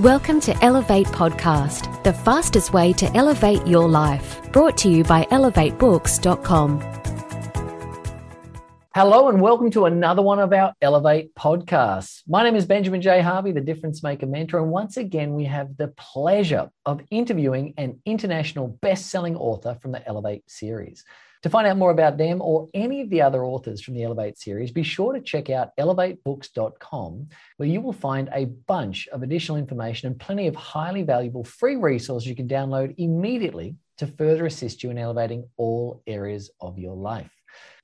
Welcome to Elevate Podcast, the fastest way to elevate your life. Brought to you by elevatebooks.com. Hello, and welcome to another one of our Elevate podcasts. My name is Benjamin J. Harvey, the Difference Maker Mentor. And once again, we have the pleasure of interviewing an international best selling author from the Elevate series. To find out more about them or any of the other authors from the Elevate series, be sure to check out elevatebooks.com, where you will find a bunch of additional information and plenty of highly valuable free resources you can download immediately to further assist you in elevating all areas of your life.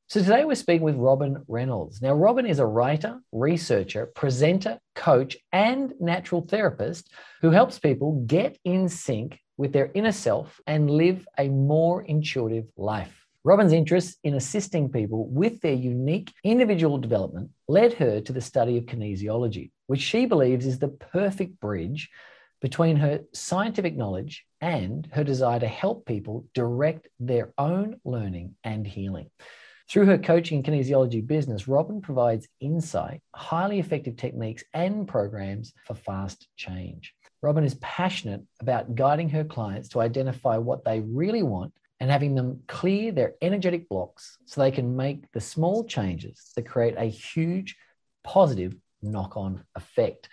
So today we're speaking with Robin Reynolds. Now, Robin is a writer, researcher, presenter, coach, and natural therapist who helps people get in sync with their inner self and live a more intuitive life. Robin's interest in assisting people with their unique individual development led her to the study of kinesiology, which she believes is the perfect bridge between her scientific knowledge and her desire to help people direct their own learning and healing. Through her coaching and kinesiology business, Robin provides insight, highly effective techniques, and programs for fast change. Robin is passionate about guiding her clients to identify what they really want and having them clear their energetic blocks so they can make the small changes that create a huge positive knock on effect.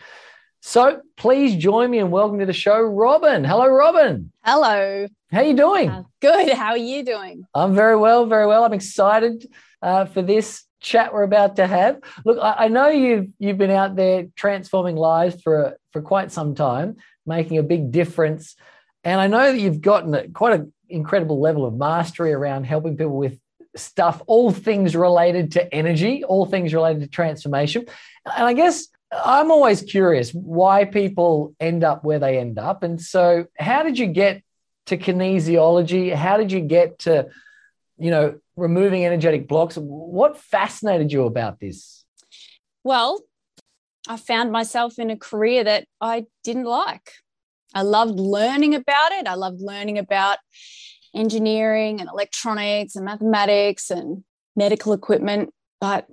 So please join me and welcome to the show, Robin. Hello, Robin. Hello. How are you doing? Uh, good. How are you doing? I'm very well, very well. I'm excited uh, for this chat we're about to have. Look, I, I, know you've you've been out there transforming lives for for quite some time, making a big difference, and I know that you've gotten quite an incredible level of mastery around helping people with stuff, all things related to energy, all things related to transformation. And I guess I'm always curious why people end up where they end up. And so, how did you get to kinesiology? How did you get to, you know, removing energetic blocks? What fascinated you about this? Well, I found myself in a career that I didn't like. I loved learning about it. I loved learning about engineering and electronics and mathematics and medical equipment, but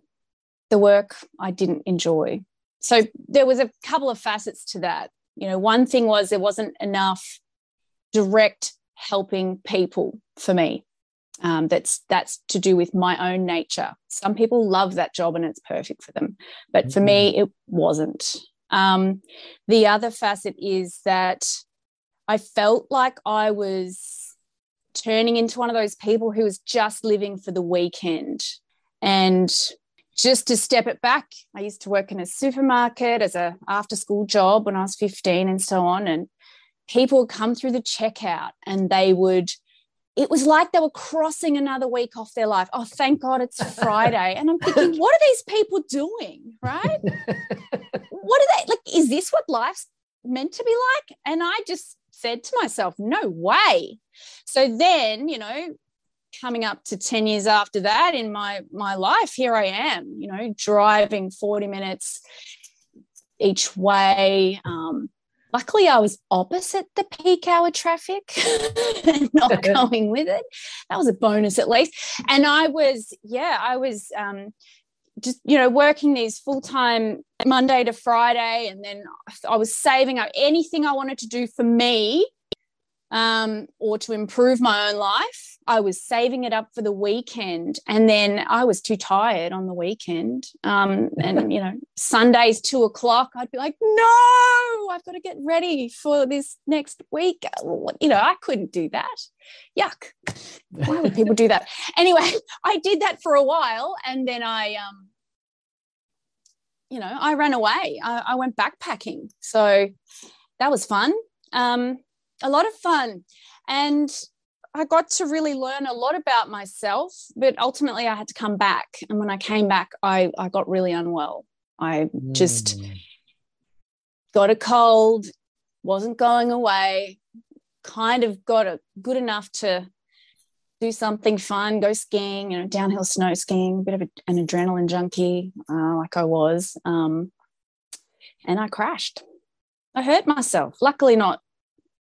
the work I didn't enjoy. So there was a couple of facets to that. You know, one thing was there wasn't enough direct helping people for me. Um, that's that's to do with my own nature. Some people love that job and it's perfect for them, but for me, mm-hmm. it wasn't. Um, the other facet is that I felt like I was turning into one of those people who was just living for the weekend. And just to step it back, I used to work in a supermarket as a after school job when I was 15 and so on. And people would come through the checkout and they would it was like they were crossing another week off their life. Oh, thank God it's Friday. And I'm thinking, what are these people doing? Right? what are they like? Is this what life's meant to be like? And I just said to myself, no way. So then, you know, coming up to 10 years after that in my my life, here I am, you know, driving 40 minutes each way. Um, luckily I was opposite the peak hour traffic and not going with it. That was a bonus at least. And I was, yeah, I was um, just, you know, working these full time Monday to Friday. And then I was saving up anything I wanted to do for me um, or to improve my own life. I was saving it up for the weekend, and then I was too tired on the weekend. Um, and you know, Sundays two o'clock, I'd be like, "No, I've got to get ready for this next week." You know, I couldn't do that. Yuck! Why would people do that? Anyway, I did that for a while, and then I, um, you know, I ran away. I, I went backpacking, so that was fun. Um, a lot of fun. And I got to really learn a lot about myself, but ultimately I had to come back. And when I came back, I, I got really unwell. I just mm. got a cold, wasn't going away, kind of got a good enough to do something fun, go skiing, you know, downhill snow skiing, a bit of a, an adrenaline junkie, uh, like I was. Um, and I crashed. I hurt myself. Luckily, not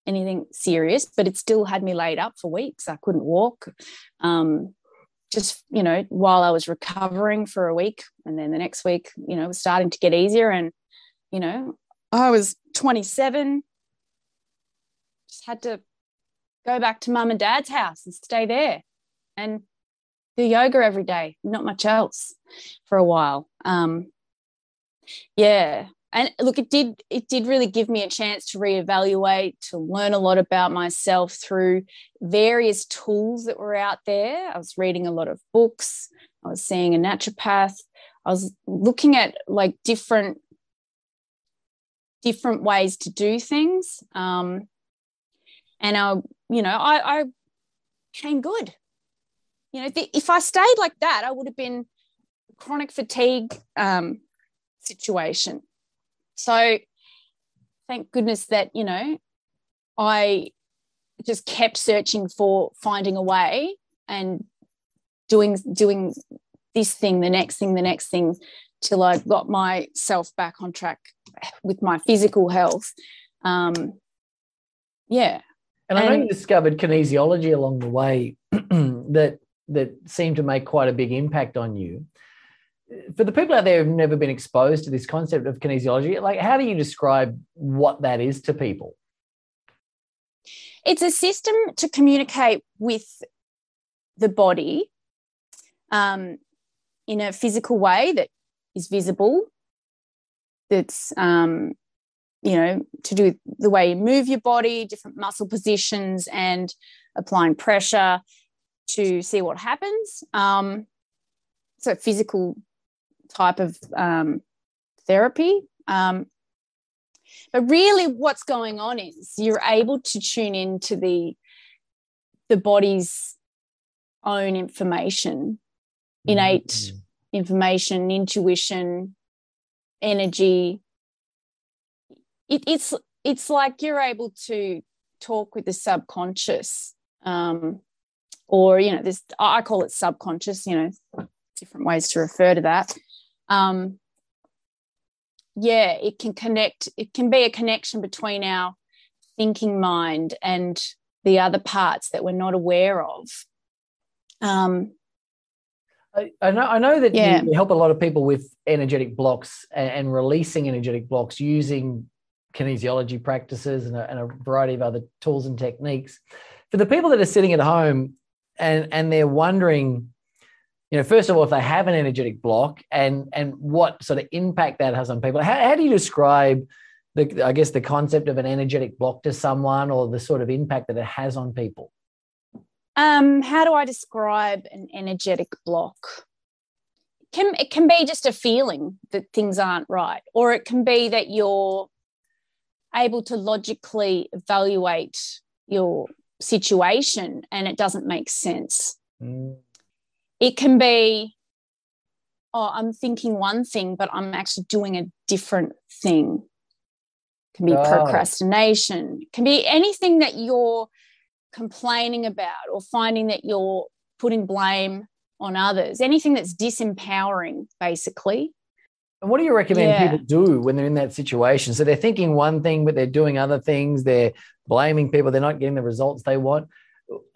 anything serious, but it still had me laid up for weeks. I couldn't walk. Um, just, you know, while I was recovering for a week. And then the next week, you know, it was starting to get easier. And, you know, I was 27. Just had to go back to mum and dad's house and stay there and do yoga every day, not much else for a while. Um, yeah. And look, it did it did really give me a chance to reevaluate, to learn a lot about myself through various tools that were out there. I was reading a lot of books. I was seeing a naturopath. I was looking at like different different ways to do things. Um, and I, you know, I, I became good. You know, if I stayed like that, I would have been chronic fatigue um, situation. So, thank goodness that you know, I just kept searching for finding a way and doing doing this thing, the next thing, the next thing, till I got myself back on track with my physical health. Um, yeah. And I know you discovered kinesiology along the way that that seemed to make quite a big impact on you. For the people out there who've never been exposed to this concept of kinesiology, like how do you describe what that is to people? It's a system to communicate with the body um, in a physical way that is visible that's um, you know to do the way you move your body different muscle positions and applying pressure to see what happens um, so physical type of um, therapy um, but really what's going on is you're able to tune into the the body's own information innate mm-hmm. information intuition energy it, it's it's like you're able to talk with the subconscious um, or you know this i call it subconscious you know different ways to refer to that um, yeah it can connect it can be a connection between our thinking mind and the other parts that we're not aware of um, I, I know, I know that yeah. you help a lot of people with energetic blocks and, and releasing energetic blocks using kinesiology practices and a, and a, variety of other tools and techniques. For the people that are sitting at home and, and they're wondering, you know, first of all, if they have an energetic block and, and what sort of impact that has on people, how, how do you describe the, I guess, the concept of an energetic block to someone or the sort of impact that it has on people? Um, how do I describe an energetic block? Can it can be just a feeling that things aren't right, or it can be that you're able to logically evaluate your situation and it doesn't make sense. Mm. It can be, oh, I'm thinking one thing, but I'm actually doing a different thing. It can be oh. procrastination. It can be anything that you're complaining about or finding that you're putting blame on others, anything that's disempowering, basically. And what do you recommend yeah. people do when they're in that situation? So they're thinking one thing, but they're doing other things. They're blaming people. They're not getting the results they want.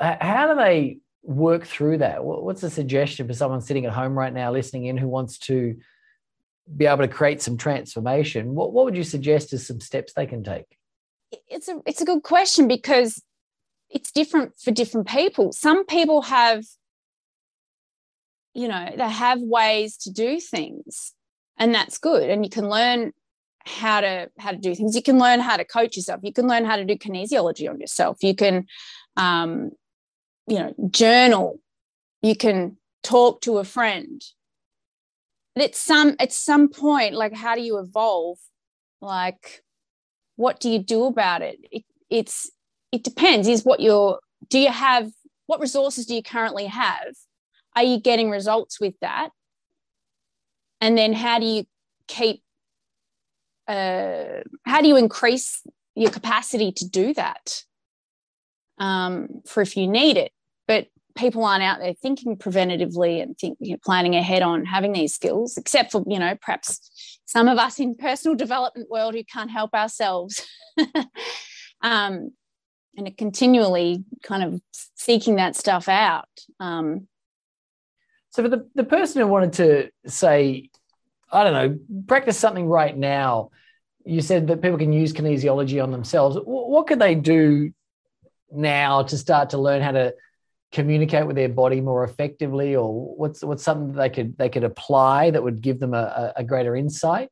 How do they work through that? What's a suggestion for someone sitting at home right now, listening in, who wants to be able to create some transformation? What, what would you suggest as some steps they can take? It's a it's a good question because it's different for different people. Some people have, you know, they have ways to do things, and that's good. And you can learn how to how to do things. You can learn how to coach yourself. You can learn how to do kinesiology on yourself. You can, um, you know, journal. You can talk to a friend. But at some at some point, like, how do you evolve? Like, what do you do about it? it it's it depends is what you're do you have what resources do you currently have are you getting results with that and then how do you keep uh, how do you increase your capacity to do that um, for if you need it but people aren't out there thinking preventatively and think you know, planning ahead on having these skills except for you know perhaps some of us in personal development world who can't help ourselves um, and continually kind of seeking that stuff out. Um, so for the, the person who wanted to say, I don't know, practice something right now, you said that people can use kinesiology on themselves. What could they do now to start to learn how to communicate with their body more effectively, or what's what's something that they could they could apply that would give them a, a greater insight?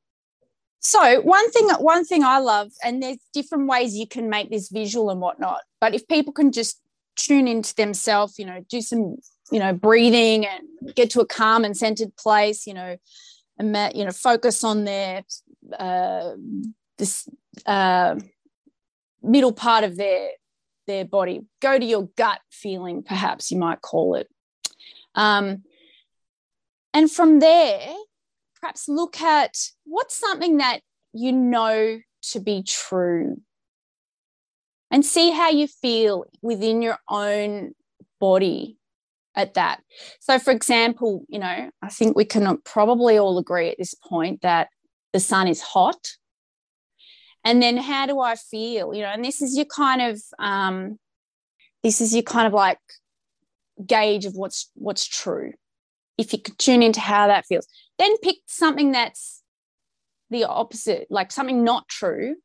So one thing one thing I love, and there's different ways you can make this visual and whatnot. But if people can just tune into themselves, you know, do some you know breathing and get to a calm and centered place, you know, and you know focus on their uh, this uh, middle part of their their body. Go to your gut feeling, perhaps you might call it. Um, and from there, perhaps look at what's something that you know to be true and see how you feel within your own body at that. So, for example, you know, I think we can probably all agree at this point that the sun is hot. And then how do I feel? You know, and this is your kind of um, this is your kind of like gauge of what's what's true. If you could tune into how that feels, then pick something that's the opposite, like something not true,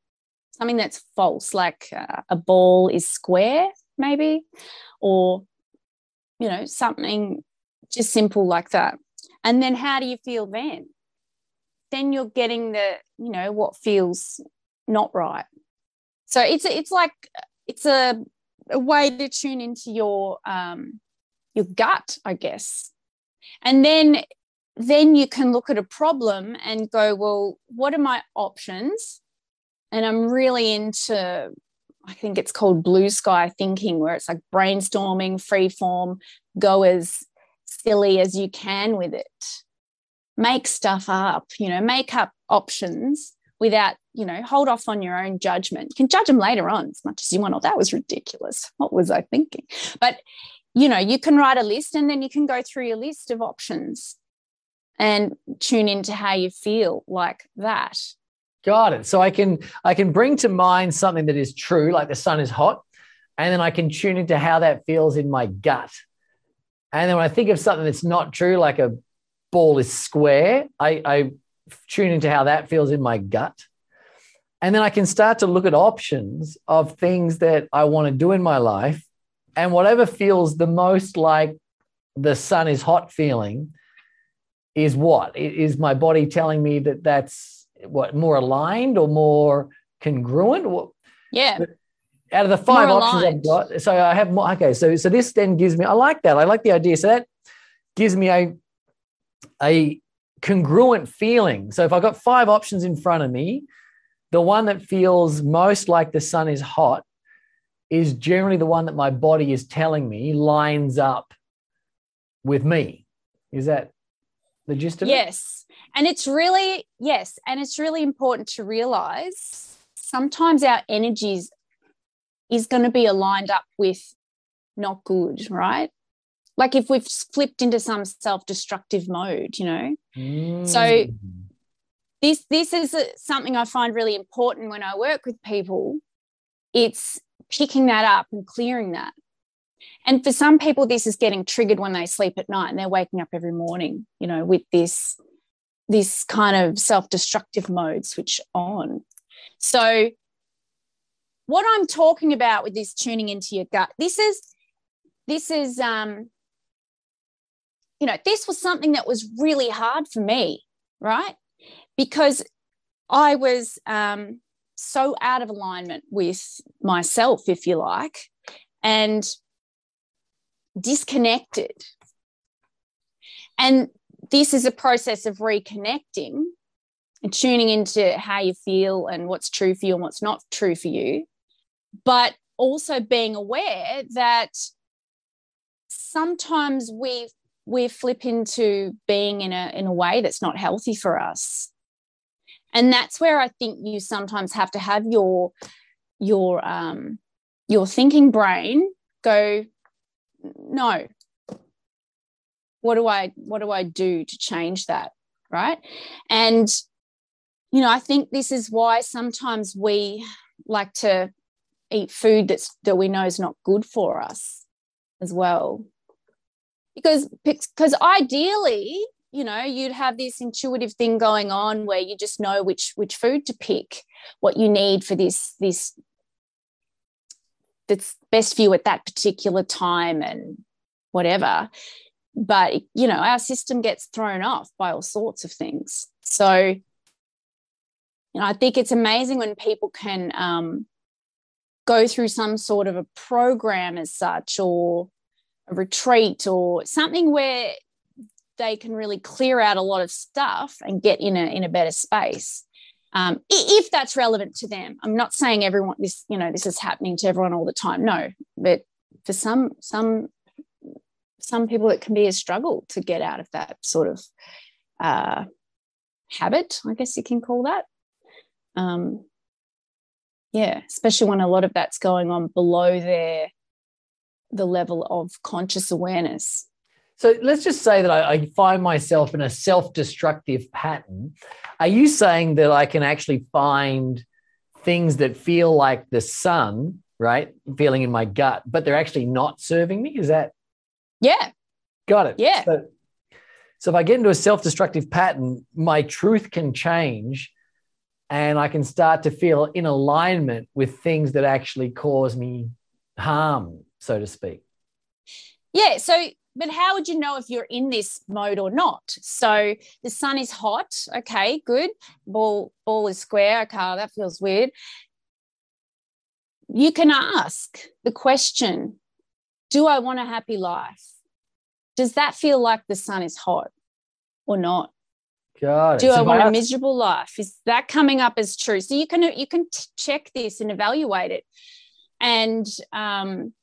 something that's false, like uh, a ball is square, maybe, or you know, something just simple like that. And then how do you feel then? Then you're getting the, you know, what feels not right. So it's it's like it's a, a way to tune into your um your gut, I guess. And then then you can look at a problem and go, well, what are my options? And I'm really into I think it's called blue sky thinking, where it's like brainstorming, free form, go as silly as you can with it. Make stuff up, you know, make up options without, you know, hold off on your own judgment. You can judge them later on as much as you want. Oh, that was ridiculous. What was I thinking? But, you know, you can write a list and then you can go through your list of options and tune into how you feel like that Got it. So I can I can bring to mind something that is true, like the sun is hot, and then I can tune into how that feels in my gut. And then when I think of something that's not true, like a ball is square, I, I tune into how that feels in my gut. And then I can start to look at options of things that I want to do in my life. And whatever feels the most like the sun is hot feeling is what? Is my body telling me that that's what more aligned or more congruent? Yeah. Out of the five more options aligned. I've got, so I have more. Okay, so so this then gives me. I like that. I like the idea. So that gives me a a congruent feeling. So if I've got five options in front of me, the one that feels most like the sun is hot is generally the one that my body is telling me lines up with me. Is that the gist of yes. it? Yes. And it's really, yes, and it's really important to realize sometimes our energies is going to be aligned up with not good, right? Like if we've flipped into some self-destructive mode, you know. Mm. So this this is something I find really important when I work with people. It's picking that up and clearing that. And for some people, this is getting triggered when they sleep at night and they're waking up every morning, you know, with this this kind of self-destructive mode switch on. So what I'm talking about with this tuning into your gut, this is this is um you know, this was something that was really hard for me, right? Because I was um so out of alignment with myself, if you like, and disconnected. And this is a process of reconnecting and tuning into how you feel and what's true for you and what's not true for you, but also being aware that sometimes we we flip into being in a in a way that's not healthy for us. And that's where i think you sometimes have to have your your um your thinking brain go no what do i what do i do to change that right? And you know i think this is why sometimes we like to eat food that's that we know is not good for us as well. Because because ideally you know you'd have this intuitive thing going on where you just know which which food to pick what you need for this this that's best for you at that particular time and whatever but you know our system gets thrown off by all sorts of things. So you know i think it's amazing when people can um, go through some sort of a program as such or a retreat or something where they can really clear out a lot of stuff and get in a in a better space. Um, if that's relevant to them. I'm not saying everyone this you know this is happening to everyone all the time. No but for some some some people it can be a struggle to get out of that sort of uh, habit i guess you can call that um, yeah especially when a lot of that's going on below their the level of conscious awareness so let's just say that I, I find myself in a self destructive pattern. Are you saying that I can actually find things that feel like the sun, right? Feeling in my gut, but they're actually not serving me? Is that? Yeah. Got it. Yeah. So, so if I get into a self destructive pattern, my truth can change and I can start to feel in alignment with things that actually cause me harm, so to speak. Yeah. So but how would you know if you're in this mode or not? So the sun is hot. Okay, good. Ball ball is square. Okay, that feels weird. You can ask the question, do I want a happy life? Does that feel like the sun is hot or not? God, do I want a miserable life? Is that coming up as true? So you can you can t- check this and evaluate it. And um,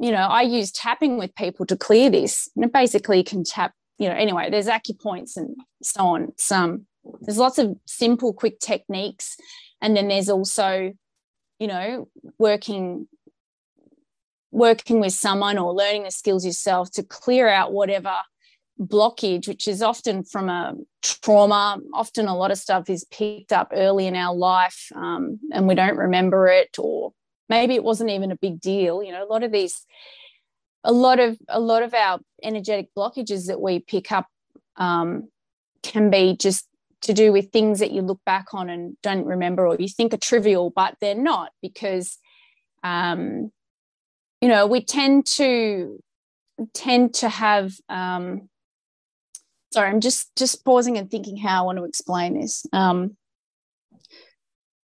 you know, I use tapping with people to clear this. And basically, you can tap, you know, anyway, there's acupoints and so on. Some there's lots of simple, quick techniques. And then there's also, you know, working working with someone or learning the skills yourself to clear out whatever blockage, which is often from a trauma. Often a lot of stuff is picked up early in our life um, and we don't remember it or maybe it wasn't even a big deal you know a lot of these a lot of a lot of our energetic blockages that we pick up um, can be just to do with things that you look back on and don't remember or you think are trivial but they're not because um, you know we tend to tend to have um, sorry i'm just just pausing and thinking how i want to explain this um,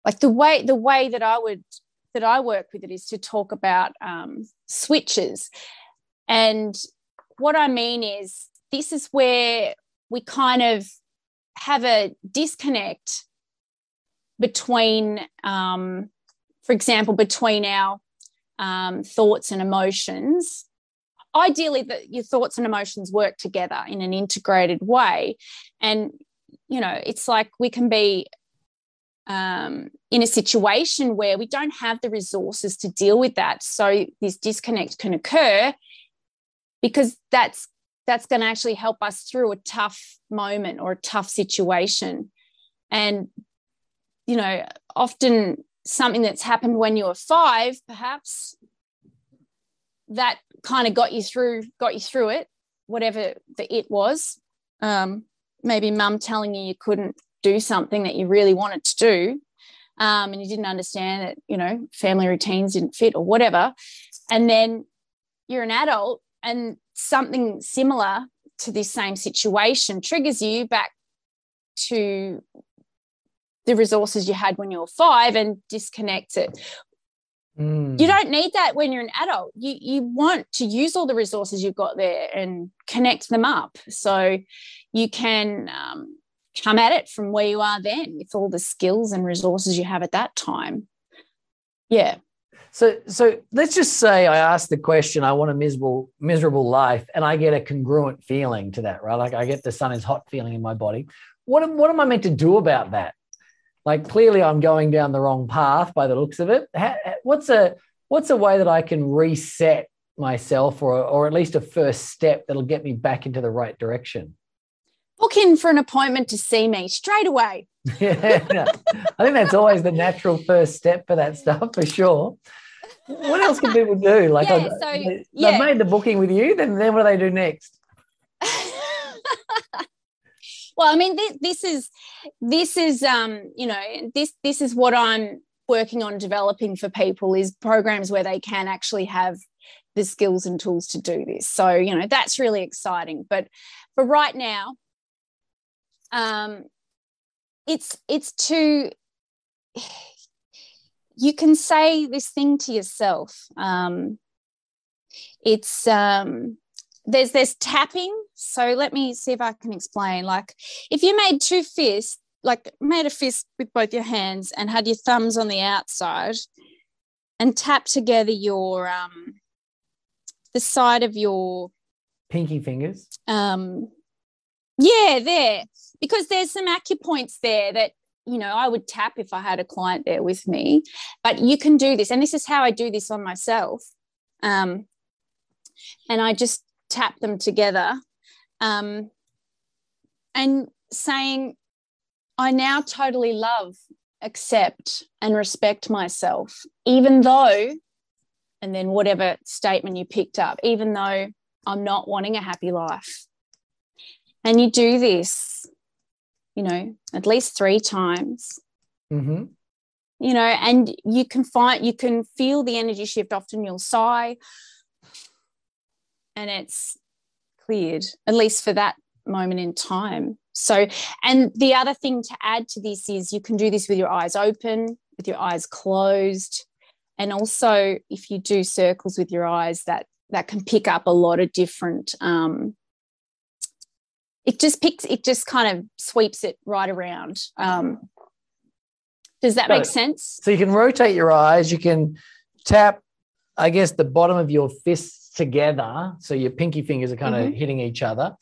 like the way the way that i would that I work with it is to talk about um, switches. And what I mean is, this is where we kind of have a disconnect between, um, for example, between our um, thoughts and emotions. Ideally, that your thoughts and emotions work together in an integrated way. And, you know, it's like we can be um, in a situation where we don't have the resources to deal with that. So this disconnect can occur because that's that's going to actually help us through a tough moment or a tough situation. And you know, often something that's happened when you were five, perhaps that kind of got you through got you through it, whatever the it was. Um, maybe mum telling you you couldn't do something that you really wanted to do um, and you didn't understand that you know family routines didn't fit or whatever and then you're an adult and something similar to this same situation triggers you back to the resources you had when you were five and disconnect it Mm. You don't need that when you're an adult. You you want to use all the resources you've got there and connect them up so you can um, come at it from where you are then with all the skills and resources you have at that time. Yeah. So, so let's just say I ask the question, I want a miserable, miserable life, and I get a congruent feeling to that, right? Like I get the sun is hot feeling in my body. What am, what am I meant to do about that? Like clearly, I'm going down the wrong path by the looks of it. How, what's a what's a way that I can reset myself, or or at least a first step that'll get me back into the right direction? book in for an appointment to see me straight away. yeah, I think that's always the natural first step for that stuff for sure. What else can people do? Like, yeah, so, they, yeah. have made the booking with you, then then what do they do next? Well, I mean, this, this is this is um, you know this this is what I'm working on developing for people is programs where they can actually have the skills and tools to do this. So you know that's really exciting. But for right now, um, it's it's to you can say this thing to yourself. Um, it's um, there's there's tapping. So let me see if I can explain. Like if you made two fists, like made a fist with both your hands and had your thumbs on the outside, and tap together your um, the side of your pinky fingers. Um, yeah, there because there's some acupoints there that you know I would tap if I had a client there with me. But you can do this, and this is how I do this on myself. Um, and I just tap them together um, and saying, I now totally love, accept, and respect myself, even though, and then whatever statement you picked up, even though I'm not wanting a happy life. And you do this, you know, at least three times. Mm-hmm. You know, and you can find, you can feel the energy shift. Often you'll sigh, and it's cleared, at least for that moment in time. So, and the other thing to add to this is you can do this with your eyes open, with your eyes closed. And also, if you do circles with your eyes, that that can pick up a lot of different um, it just picks it just kind of sweeps it right around um, does that make sense so you can rotate your eyes you can tap i guess the bottom of your fists together. So your pinky fingers are kind mm-hmm. of hitting each other.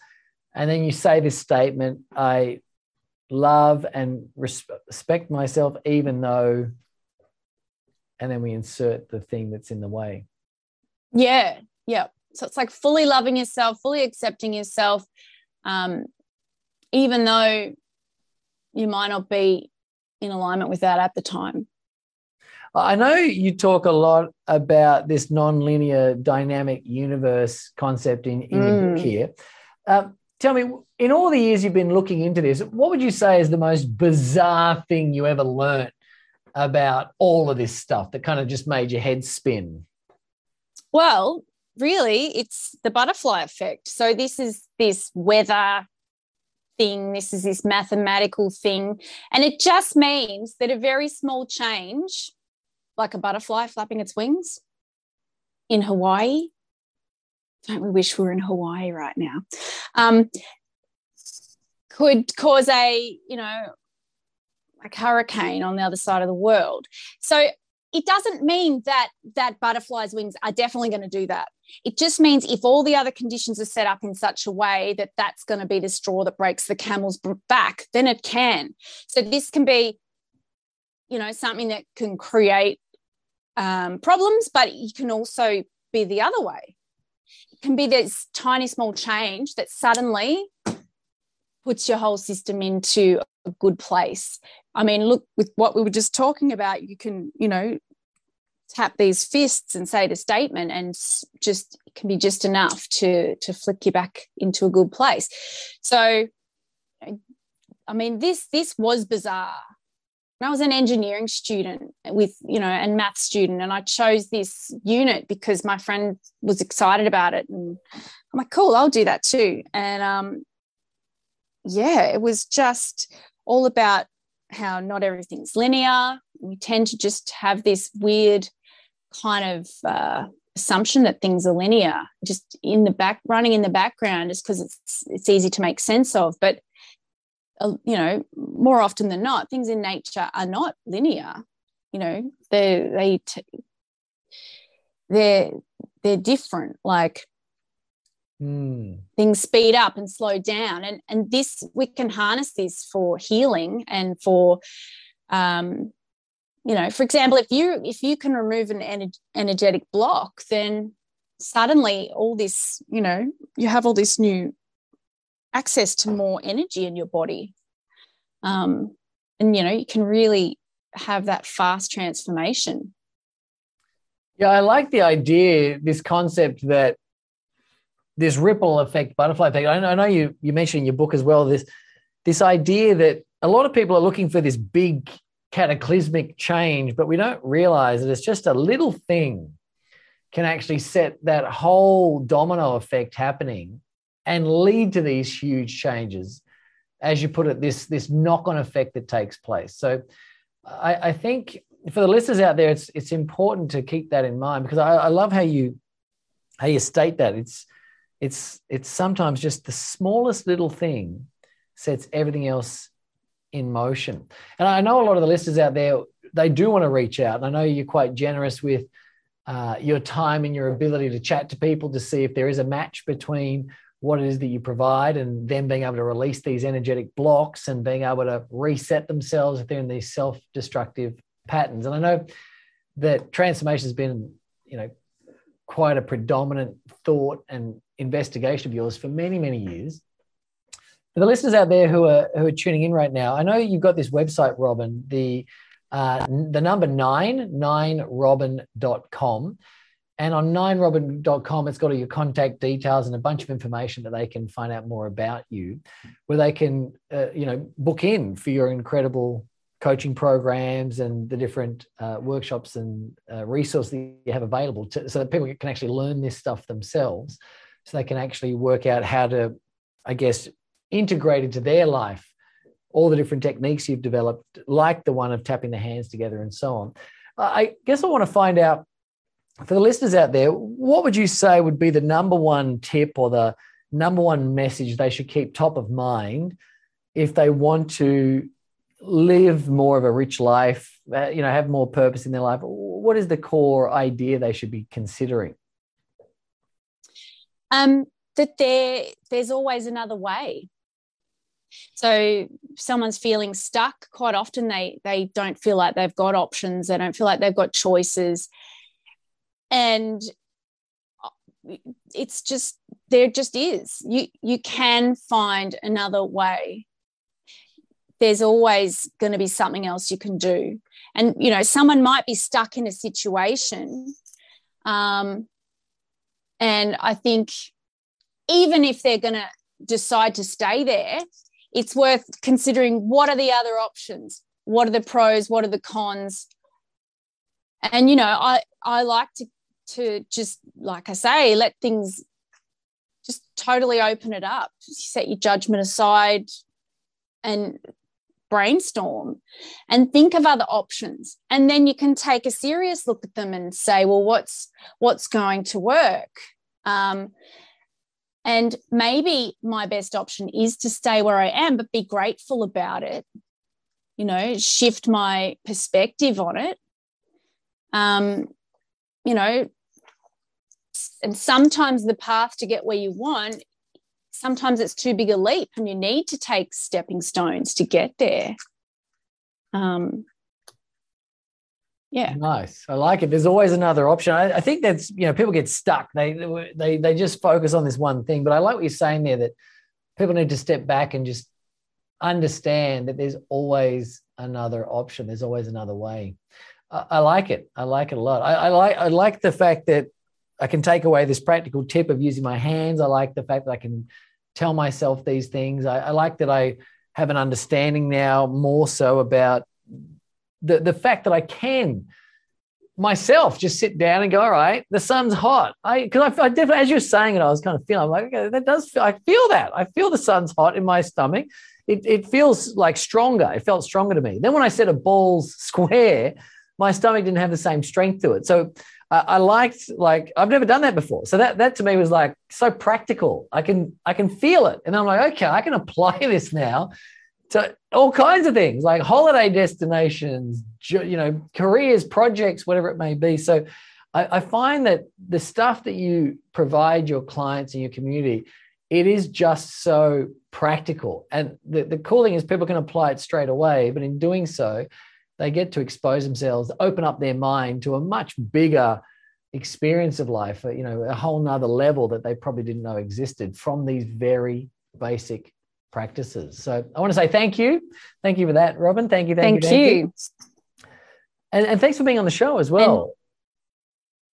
And then you say this statement I love and respect myself, even though, and then we insert the thing that's in the way. Yeah. Yeah. So it's like fully loving yourself, fully accepting yourself, um, even though you might not be in alignment with that at the time. I know you talk a lot about this non-linear dynamic universe concept in, in mm. your book mm. here. Um, tell me, in all the years you've been looking into this, what would you say is the most bizarre thing you ever learned about all of this stuff that kind of just made your head spin? Well, really, it's the butterfly effect. So this is this weather thing, this is this mathematical thing, and it just means that a very small change like a butterfly flapping its wings in Hawaii. Don't we wish we were in Hawaii right now? Um, could cause a, you know, like hurricane on the other side of the world. So it doesn't mean that that butterfly's wings are definitely going to do that. It just means if all the other conditions are set up in such a way that that's going to be the straw that breaks the camel's back, then it can. So this can be, you know, something that can create um, problems, but you can also be the other way. It can be this tiny, small change that suddenly puts your whole system into a good place. I mean, look, with what we were just talking about, you can, you know, tap these fists and say the statement and just can be just enough to to flick you back into a good place so i mean this this was bizarre I was an engineering student with, you know, and math student, and I chose this unit because my friend was excited about it. And I'm like, cool, I'll do that too. And um, yeah, it was just all about how not everything's linear. We tend to just have this weird kind of uh, assumption that things are linear, just in the back, running in the background, just because it's it's easy to make sense of. But you know, more often than not, things in nature are not linear. You know, they they t- they're they're different. Like mm. things speed up and slow down, and and this we can harness this for healing and for, um, you know, for example, if you if you can remove an ener- energetic block, then suddenly all this, you know, you have all this new access to more energy in your body. Um, and, you know, you can really have that fast transformation. Yeah, I like the idea, this concept that this ripple effect, butterfly effect. I know, you, you mentioned in your book as well this this idea that a lot of people are looking for this big cataclysmic change, but we don't realize that it's just a little thing can actually set that whole domino effect happening and lead to these huge changes as you put it this this knock-on effect that takes place. So I, I, think for the listeners out there it's it's important to keep that in mind because I, I love how you how you state that. It's it's it's sometimes just the smallest little thing sets everything else in motion. And i know a lot of the listeners out there they do want to reach out. And i know you're quite generous with uh, your time and your ability to chat to people to see if there is a match between what it is that you provide and then being able to release these energetic blocks and being able to reset themselves if they're in these self-destructive patterns and i know that transformation has been you know quite a predominant thought and investigation of yours for many many years for the listeners out there who are who are tuning in right now i know you've got this website robin the uh, the number nine, ninerobin.com. And on ninerobin.com, it's got all your contact details and a bunch of information that they can find out more about you, where they can, uh, you know, book in for your incredible coaching programs and the different uh, workshops and uh, resources that you have available to, so that people can actually learn this stuff themselves so they can actually work out how to i guess integrate into their life all the different techniques you've developed, like the one of tapping the hands together and so on. I guess I want to find out for the listeners out there, what would you say would be the number one tip or the number one message they should keep top of mind if they want to live more of a rich life, uh, you know, have more purpose in their life? What is the core idea they should be considering? Um, that there, there's always another way so someone's feeling stuck quite often they they don't feel like they've got options they don't feel like they've got choices and uh, it's just there just is. You you can find another way. There's always going to be something else you can do. And you know someone might be stuck in a situation um, and i think even if they're going to decide to stay there it's worth considering what are the other options? What are the pros? What are the cons? And you know i i like to to just like i say let things just totally open it up. Set your judgment aside and brainstorm and think of other options. And then you can take a serious look at them and say well what's what's going to work? Um, and maybe my best option is to stay where I am, but be grateful about it, you know, shift my perspective on it. Um, you know, and sometimes the path to get where you want, sometimes it's too big a leap and you need to take stepping stones to get there. Um, yeah. Nice. I like it. There's always another option. I, I, think that's you know people get stuck. They they they just focus on this one thing. But i like what you're saying there that people need to step back and just understand that there's always another option. There's always another way. I, I like it. I like it a lot. I, I like i like the fact that i can take away this practical tip of using my hands i like the fact that i can tell myself these things I, I like that i have an understanding now more so about the, the fact that I can myself just sit down and go, all right, the sun's hot. I because I, I definitely, as you're saying it, I was kind of feeling I'm like, okay, that does feel, I feel that. I feel the sun's hot in my stomach. It, it feels like stronger. It felt stronger to me. Then when I said a ball's square, my stomach didn't have the same strength to it. So I, liked like I've never done that before. So that that to me was like so practical. I can I can feel it, and I'm like, okay, I can apply this now to all kinds of things like holiday destinations, you know, careers, projects, whatever it may be. So I, I, find that the stuff that you provide your clients and your community, it is just so practical. And the, the cool thing is people can apply it straight away, but in doing so, they get to expose themselves, open up their mind to a much bigger experience of life, uh, you know, a whole nother level that they probably didn't know existed from these very basic practices. So I want to say thank you. Thank you for that, Robin. Thank you. Thank, thank you. Thank you. And, and, thanks for being on the show as well. And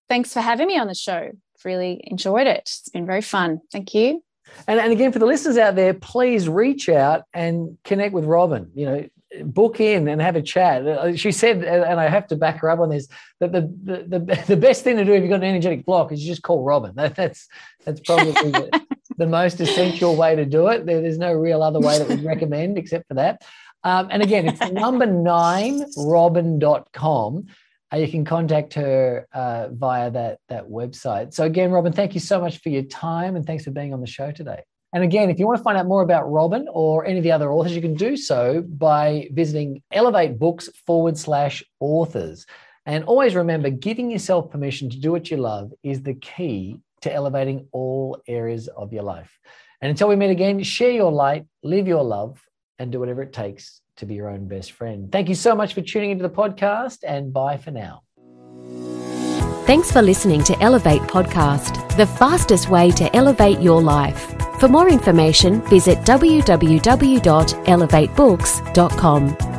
thanks for having me on the show. Really enjoyed it. It's been very fun. Thank you. And, and again, for the listeners out there, please reach out and connect with Robin. You know, book in and have a chat. Uh, she said, and I have to back her up on this, that the the, the, the best thing to do if you've got an energetic block is just call Robin. That, that's that's probably the, the, most essential way to do it. There, there's no real other way that we'd recommend except for that. Um, and again, it's number nine robin.com. Uh, you can contact her uh, via that that website. So again, Robin, thank you so much for your time and thanks for being on the show today. And again, if you want to find out more about Robin or any of the other authors, you can do so by visiting Elevate Books forward slash authors. And always remember, giving yourself permission to do what you love is the key to elevating all areas of your life. And until we meet again, share your light, live your love, and do whatever it takes to be your own best friend. Thank you so much for tuning into the podcast, and bye for now. Thanks for listening to Elevate Podcast, the fastest way to elevate your life. For more information, visit www.elevatebooks.com.